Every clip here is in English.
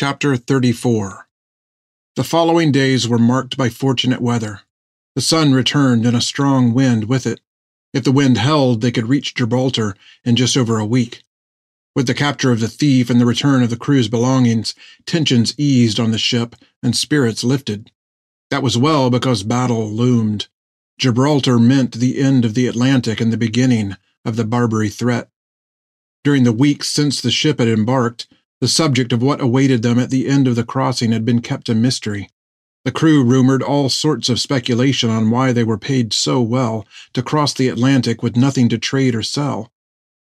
Chapter 34 The following days were marked by fortunate weather. The sun returned and a strong wind with it. If the wind held, they could reach Gibraltar in just over a week. With the capture of the thief and the return of the crew's belongings, tensions eased on the ship and spirits lifted. That was well because battle loomed. Gibraltar meant the end of the Atlantic and the beginning of the Barbary threat. During the weeks since the ship had embarked, the subject of what awaited them at the end of the crossing had been kept a mystery. The crew rumored all sorts of speculation on why they were paid so well to cross the Atlantic with nothing to trade or sell.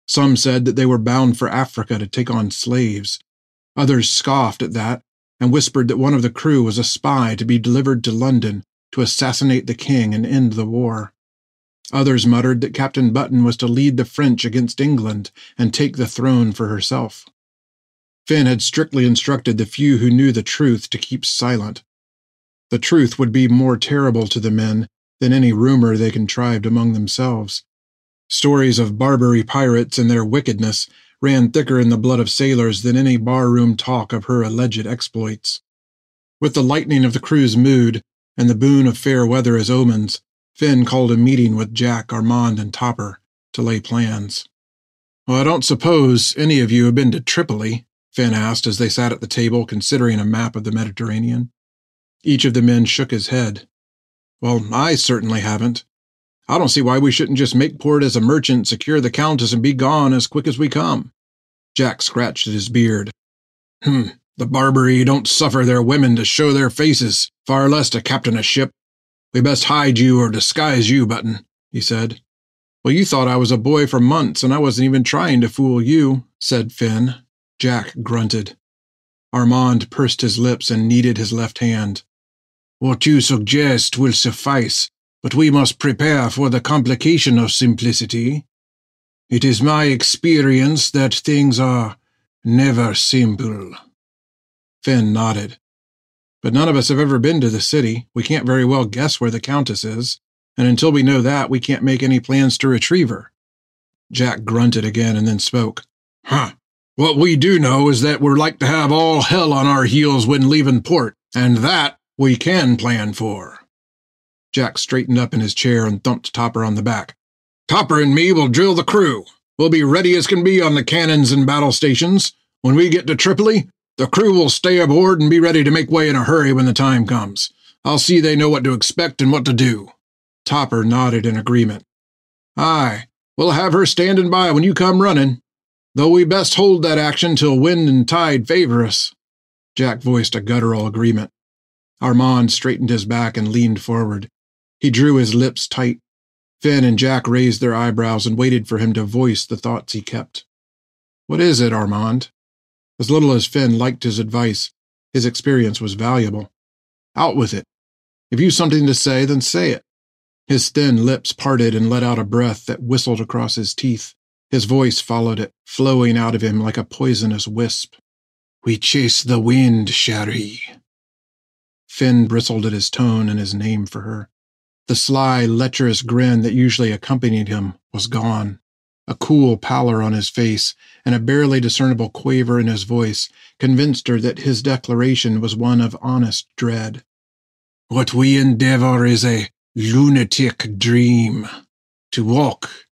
Some said that they were bound for Africa to take on slaves. Others scoffed at that and whispered that one of the crew was a spy to be delivered to London to assassinate the king and end the war. Others muttered that Captain Button was to lead the French against England and take the throne for herself. Finn had strictly instructed the few who knew the truth to keep silent. The truth would be more terrible to the men than any rumor they contrived among themselves. Stories of Barbary pirates and their wickedness ran thicker in the blood of sailors than any barroom talk of her alleged exploits. With the lightening of the crew's mood and the boon of fair weather as omens, Finn called a meeting with Jack, Armand, and Topper to lay plans. Well, I don't suppose any of you have been to Tripoli, Finn asked as they sat at the table considering a map of the Mediterranean. Each of the men shook his head. Well, I certainly haven't. I don't see why we shouldn't just make port as a merchant, secure the Countess, and be gone as quick as we come. Jack scratched at his beard. Hmm, the Barbary don't suffer their women to show their faces, far less to captain a ship. We best hide you or disguise you, Button, he said. Well, you thought I was a boy for months, and I wasn't even trying to fool you, said Finn, Jack grunted. Armand pursed his lips and kneaded his left hand. What you suggest will suffice, but we must prepare for the complication of simplicity. It is my experience that things are never simple. Finn nodded. But none of us have ever been to the city. We can't very well guess where the Countess is, and until we know that, we can't make any plans to retrieve her. Jack grunted again and then spoke. Huh. What we do know is that we're like to have all hell on our heels when leaving port, and that we can plan for. Jack straightened up in his chair and thumped Topper on the back. Topper and me will drill the crew. We'll be ready as can be on the cannons and battle stations. When we get to Tripoli, the crew will stay aboard and be ready to make way in a hurry when the time comes. I'll see they know what to expect and what to do. Topper nodded in agreement. Aye, we'll have her standing by when you come running though we best hold that action till wind and tide favor us. Jack voiced a guttural agreement. Armand straightened his back and leaned forward. He drew his lips tight. Finn and Jack raised their eyebrows and waited for him to voice the thoughts he kept. What is it, Armand? As little as Finn liked his advice, his experience was valuable. Out with it. If you've something to say, then say it. His thin lips parted and let out a breath that whistled across his teeth. His voice followed it, flowing out of him like a poisonous wisp. We chase the wind, Cherie. Finn bristled at his tone and his name for her. The sly, lecherous grin that usually accompanied him was gone. A cool pallor on his face and a barely discernible quaver in his voice convinced her that his declaration was one of honest dread. What we endeavor is a lunatic dream. To walk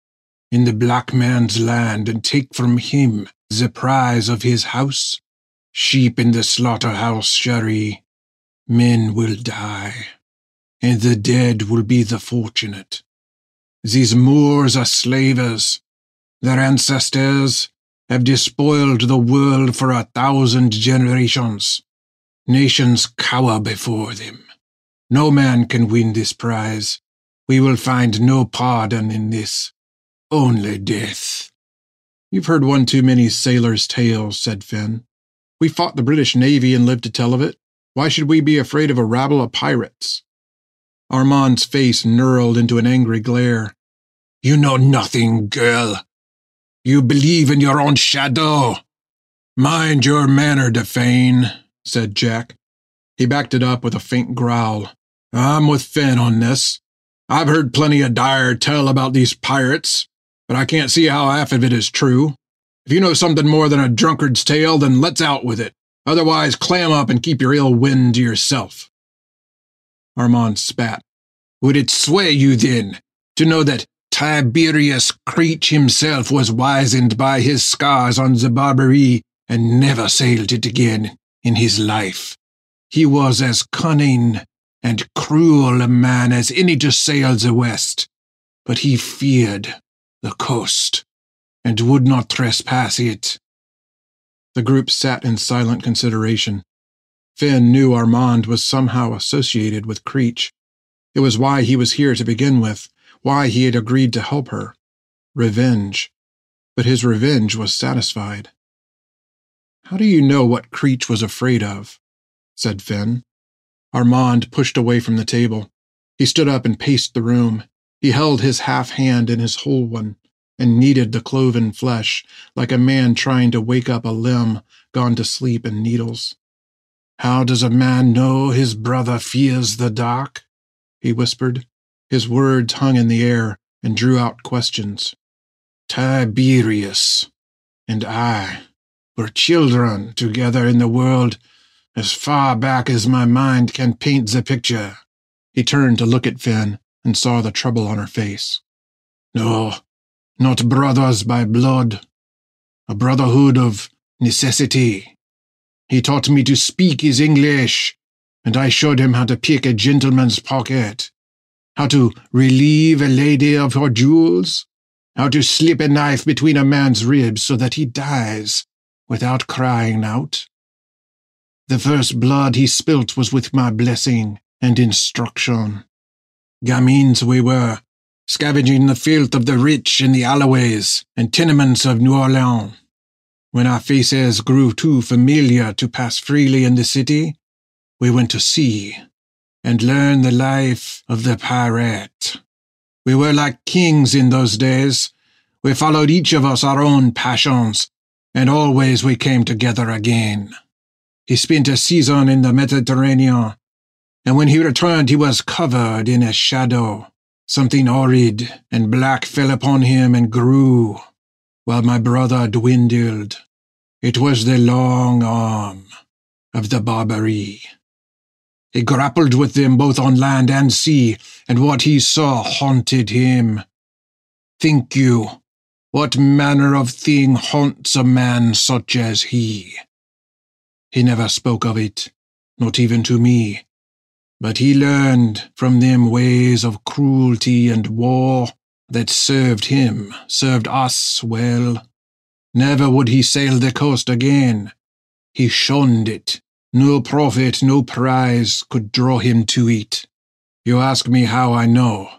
in the black man's land and take from him the prize of his house? Sheep in the slaughterhouse, Cherie. Men will die, and the dead will be the fortunate. These Moors are slavers. Their ancestors have despoiled the world for a thousand generations. Nations cower before them. No man can win this prize. We will find no pardon in this. Only death. You've heard one too many sailors' tales, said Finn. We fought the British Navy and lived to tell of it. Why should we be afraid of a rabble of pirates? Armand's face knurled into an angry glare. You know nothing, girl. You believe in your own shadow. Mind your manner, Defane, said Jack. He backed it up with a faint growl. I'm with Finn on this. I've heard plenty of dire tell about these pirates but I can't see how half of it is true. If you know something more than a drunkard's tale, then let's out with it. Otherwise, clam up and keep your ill wind to yourself. Armand spat. Would it sway you, then, to know that Tiberius Creech himself was wizened by his scars on the Barbary and never sailed it again in his life? He was as cunning and cruel a man as any to sail the west, but he feared the coast and would not trespass it. The group sat in silent consideration. Finn knew Armand was somehow associated with Creech. It was why he was here to begin with, why he had agreed to help her. Revenge. But his revenge was satisfied. How do you know what Creech was afraid of? said Finn. Armand pushed away from the table. He stood up and paced the room. He held his half hand in his whole one and kneaded the cloven flesh like a man trying to wake up a limb gone to sleep in needles. How does a man know his brother fears the dark? he whispered. His words hung in the air and drew out questions. Tiberius and I were children together in the world as far back as my mind can paint the picture. He turned to look at Finn and saw the trouble on her face. No, not brothers by blood, a brotherhood of necessity. He taught me to speak his English, and I showed him how to pick a gentleman's pocket, how to relieve a lady of her jewels, how to slip a knife between a man's ribs so that he dies without crying out. The first blood he spilt was with my blessing and instruction. Gamins we were, scavenging the filth of the rich in the alleyways and tenements of New Orleans. When our faces grew too familiar to pass freely in the city, we went to sea and learned the life of the pirate. We were like kings in those days. We followed each of us our own passions, and always we came together again. He spent a season in the Mediterranean, and when he returned he was covered in a shadow Something horrid and black fell upon him and grew, while my brother dwindled. It was the long arm of the Barbary. He grappled with them both on land and sea, and what he saw haunted him. Think you, what manner of thing haunts a man such as he? He never spoke of it, not even to me, but he learned from them ways of cruelty and war that served him, served us well. Never would he sail the coast again. He shunned it. No profit, no prize could draw him to it. You ask me how I know.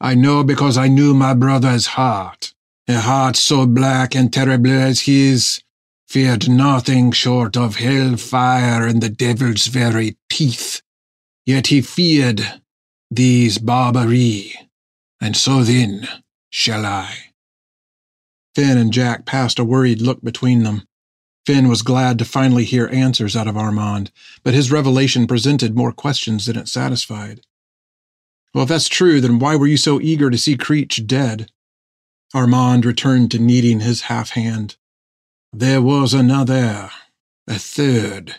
I know because I knew my brother's heart. A heart so black and terrible as his feared nothing short of hell fire and the devil's very teeth. Yet he feared these Barbary, and so then shall I. Finn and Jack passed a worried look between them. Finn was glad to finally hear answers out of Armand, but his revelation presented more questions than it satisfied. Well, if that's true, then why were you so eager to see Creech dead? Armand returned to kneading his half hand. There was another, a third,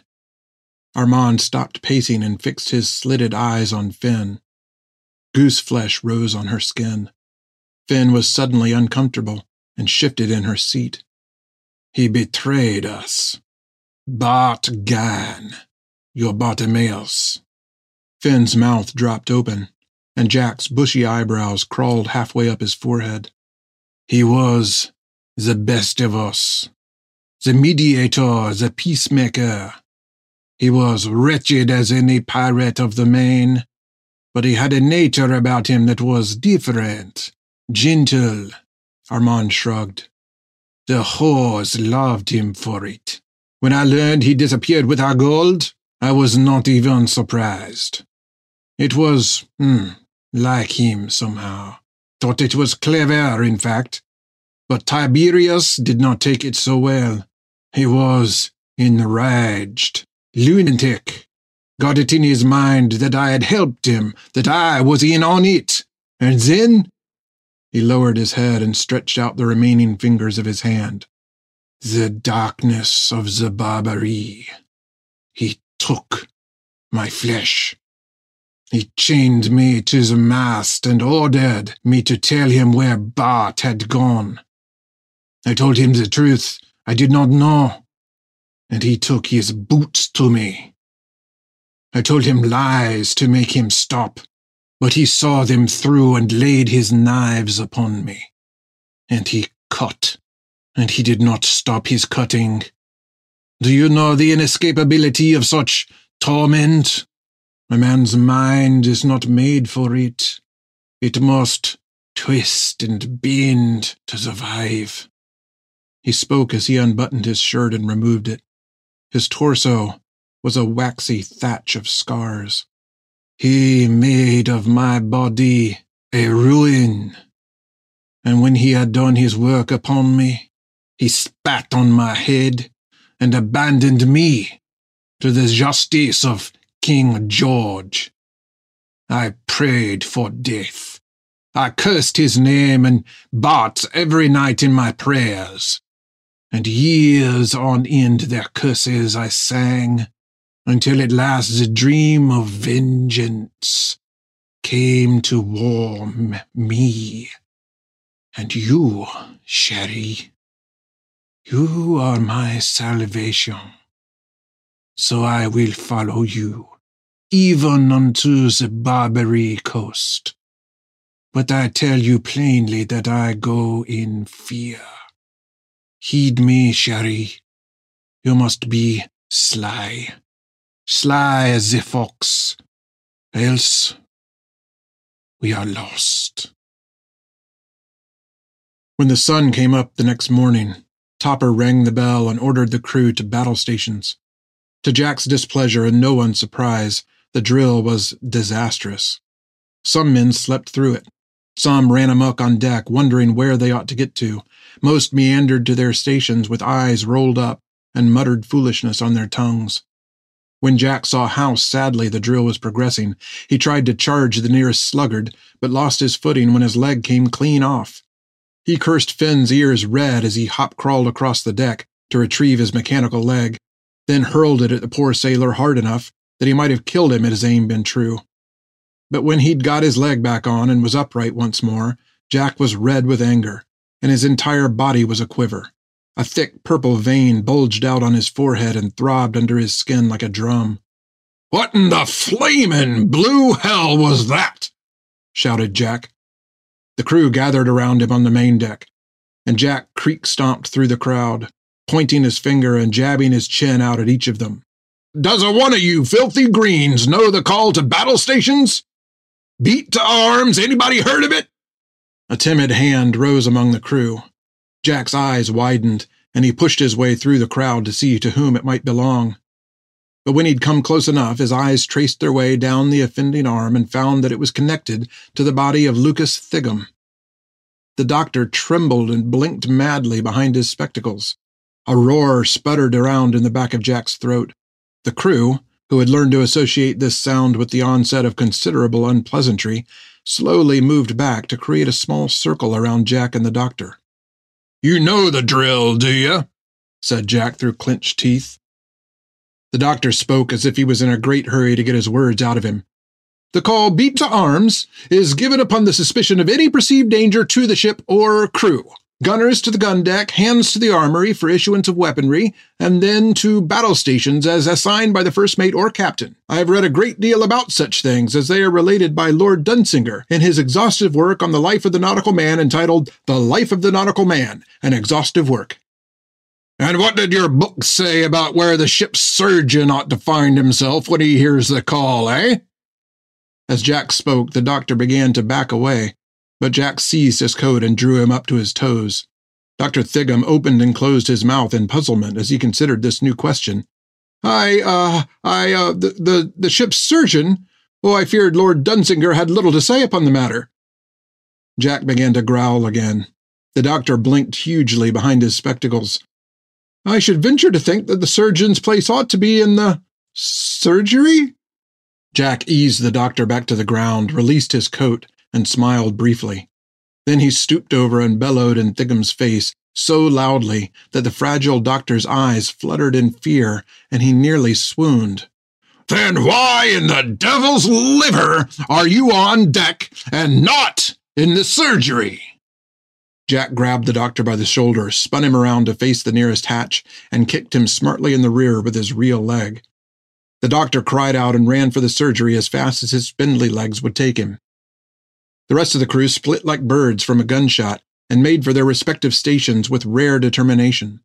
Armand stopped pacing and fixed his slitted eyes on Finn. Goose flesh rose on her skin. Finn was suddenly uncomfortable and shifted in her seat. He betrayed us. Bart Gan, your Bartimaeus. Finn's mouth dropped open, and Jack's bushy eyebrows crawled halfway up his forehead. He was the best of us, the mediator, the peacemaker, he was wretched as any pirate of the main, but he had a nature about him that was different, gentle. Armand shrugged. The whores loved him for it. When I learned he disappeared with our gold, I was not even surprised. It was, hmm, like him somehow. Thought it was clever, in fact. But Tiberius did not take it so well. He was enraged lunatic, got it in his mind that I had helped him, that I was in on it. And then he lowered his head and stretched out the remaining fingers of his hand. The darkness of the Barbary. he took my flesh. He chained me to the mast and ordered me to tell him where Bart had gone. I told him the truth. I did not know. And he took his boots to me. I told him lies to make him stop, but he saw them through and laid his knives upon me. And he cut, and he did not stop his cutting. Do you know the inescapability of such torment? A man's mind is not made for it. It must twist and bend to survive. He spoke as he unbuttoned his shirt and removed it. His torso was a waxy thatch of scars. He made of my body a ruin. And when he had done his work upon me, he spat on my head and abandoned me to the justice of King George. I prayed for death. I cursed his name and Bart every night in my prayers. And years on end their curses I sang, until at last the dream of vengeance came to warm me. And you, Cherie, you are my salvation. So I will follow you even unto the Barbary coast. But I tell you plainly that I go in fear. Heed me, Cherie. You must be sly, sly as the fox, else we are lost. When the sun came up the next morning, Topper rang the bell and ordered the crew to battle stations. To Jack's displeasure and no one's surprise, the drill was disastrous. Some men slept through it. Some ran amuck on deck, wondering where they ought to get to. Most meandered to their stations with eyes rolled up and muttered foolishness on their tongues. When Jack saw how sadly the drill was progressing, he tried to charge the nearest sluggard, but lost his footing when his leg came clean off. He cursed Finn's ears red as he hop crawled across the deck to retrieve his mechanical leg, then hurled it at the poor sailor hard enough that he might have killed him had his aim been true. But when he'd got his leg back on and was upright once more, Jack was red with anger, and his entire body was a quiver. A thick purple vein bulged out on his forehead and throbbed under his skin like a drum. What in the flamin' blue hell was that? shouted Jack. The crew gathered around him on the main deck, and Jack creak stomped through the crowd, pointing his finger and jabbing his chin out at each of them. Does a one of you filthy greens know the call to battle stations? Beat to arms, anybody heard of it? A timid hand rose among the crew. Jack's eyes widened, and he pushed his way through the crowd to see to whom it might belong. But when he'd come close enough, his eyes traced their way down the offending arm and found that it was connected to the body of Lucas Thigham. The doctor trembled and blinked madly behind his spectacles. A roar sputtered around in the back of Jack's throat. The crew, who had learned to associate this sound with the onset of considerable unpleasantry, slowly moved back to create a small circle around Jack and the doctor. You know the drill, do you? said Jack through clenched teeth. The doctor spoke as if he was in a great hurry to get his words out of him. The call beat to arms is given upon the suspicion of any perceived danger to the ship or crew. Gunners to the gun deck, hands to the armory for issuance of weaponry, and then to battle stations as assigned by the first mate or captain. I have read a great deal about such things, as they are related by Lord Dunsinger in his exhaustive work on the life of the nautical man entitled The Life of the Nautical Man, an exhaustive work. And what did your book say about where the ship's surgeon ought to find himself when he hears the call, eh? As Jack spoke, the doctor began to back away, but Jack seized his coat and drew him up to his toes. Dr. Thigham opened and closed his mouth in puzzlement as he considered this new question. I, uh, I, uh, the, the, the ship's surgeon? Oh, I feared Lord Dunsinger had little to say upon the matter. Jack began to growl again. The doctor blinked hugely behind his spectacles. I should venture to think that the surgeon's place ought to be in the surgery? Jack eased the doctor back to the ground, released his coat, and smiled briefly. Then he stooped over and bellowed in Thigham's face so loudly that the fragile doctor's eyes fluttered in fear and he nearly swooned. Then why in the devil's liver are you on deck and not in the surgery? Jack grabbed the doctor by the shoulder, spun him around to face the nearest hatch, and kicked him smartly in the rear with his real leg. The doctor cried out and ran for the surgery as fast as his spindly legs would take him. The rest of the crew split like birds from a gunshot and made for their respective stations with rare determination.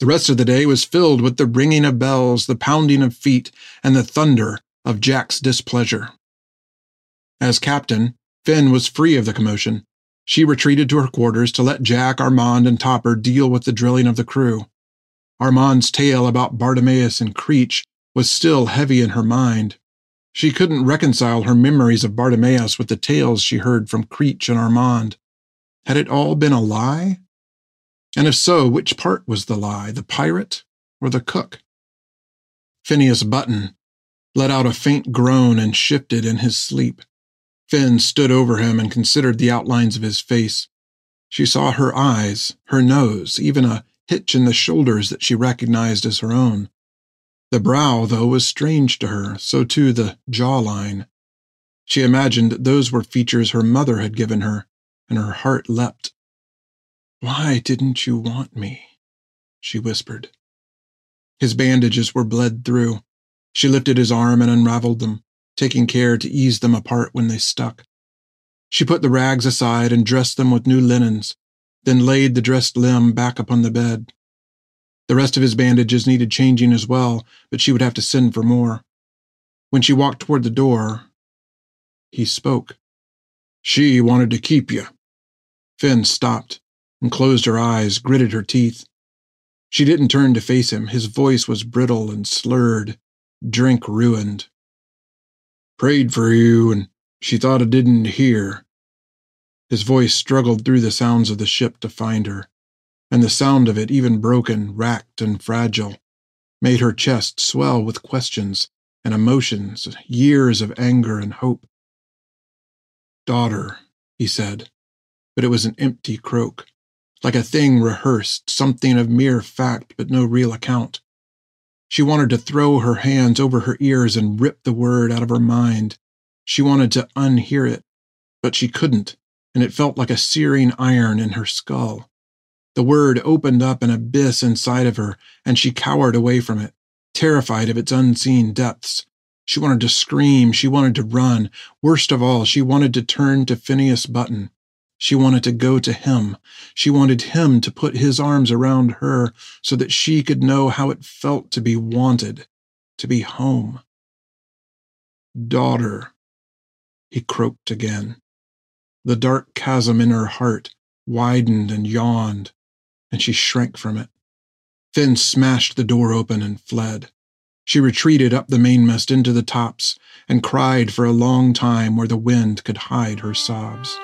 The rest of the day was filled with the ringing of bells, the pounding of feet, and the thunder of Jack's displeasure. As captain, Finn was free of the commotion. She retreated to her quarters to let Jack, Armand, and Topper deal with the drilling of the crew. Armand's tale about Bartimaeus and Creech was still heavy in her mind. She couldn't reconcile her memories of Bartimaeus with the tales she heard from Creech and Armand. Had it all been a lie? And if so, which part was the lie, the pirate or the cook? Phineas Button let out a faint groan and shifted in his sleep. Finn stood over him and considered the outlines of his face. She saw her eyes, her nose, even a hitch in the shoulders that she recognized as her own. The brow, though, was strange to her, so too the jawline. She imagined those were features her mother had given her, and her heart leapt. Why didn't you want me? she whispered. His bandages were bled through. She lifted his arm and unraveled them taking care to ease them apart when they stuck. She put the rags aside and dressed them with new linens, then laid the dressed limb back upon the bed. The rest of his bandages needed changing as well, but she would have to send for more. When she walked toward the door, he spoke. She wanted to keep you. Finn stopped and closed her eyes, gritted her teeth. She didn't turn to face him. His voice was brittle and slurred, drink ruined prayed for you, and she thought I didn't hear. His voice struggled through the sounds of the ship to find her, and the sound of it, even broken, racked, and fragile, made her chest swell with questions and emotions, years of anger and hope. Daughter, he said, but it was an empty croak, like a thing rehearsed, something of mere fact but no real account. She wanted to throw her hands over her ears and rip the word out of her mind. She wanted to unhear it, but she couldn't, and it felt like a searing iron in her skull. The word opened up an abyss inside of her, and she cowered away from it, terrified of its unseen depths. She wanted to scream. She wanted to run. Worst of all, she wanted to turn to Phineas Button. She wanted to go to him. She wanted him to put his arms around her so that she could know how it felt to be wanted, to be home. Daughter, he croaked again. The dark chasm in her heart widened and yawned, and she shrank from it. Finn smashed the door open and fled. She retreated up the mainmast into the tops and cried for a long time where the wind could hide her sobs.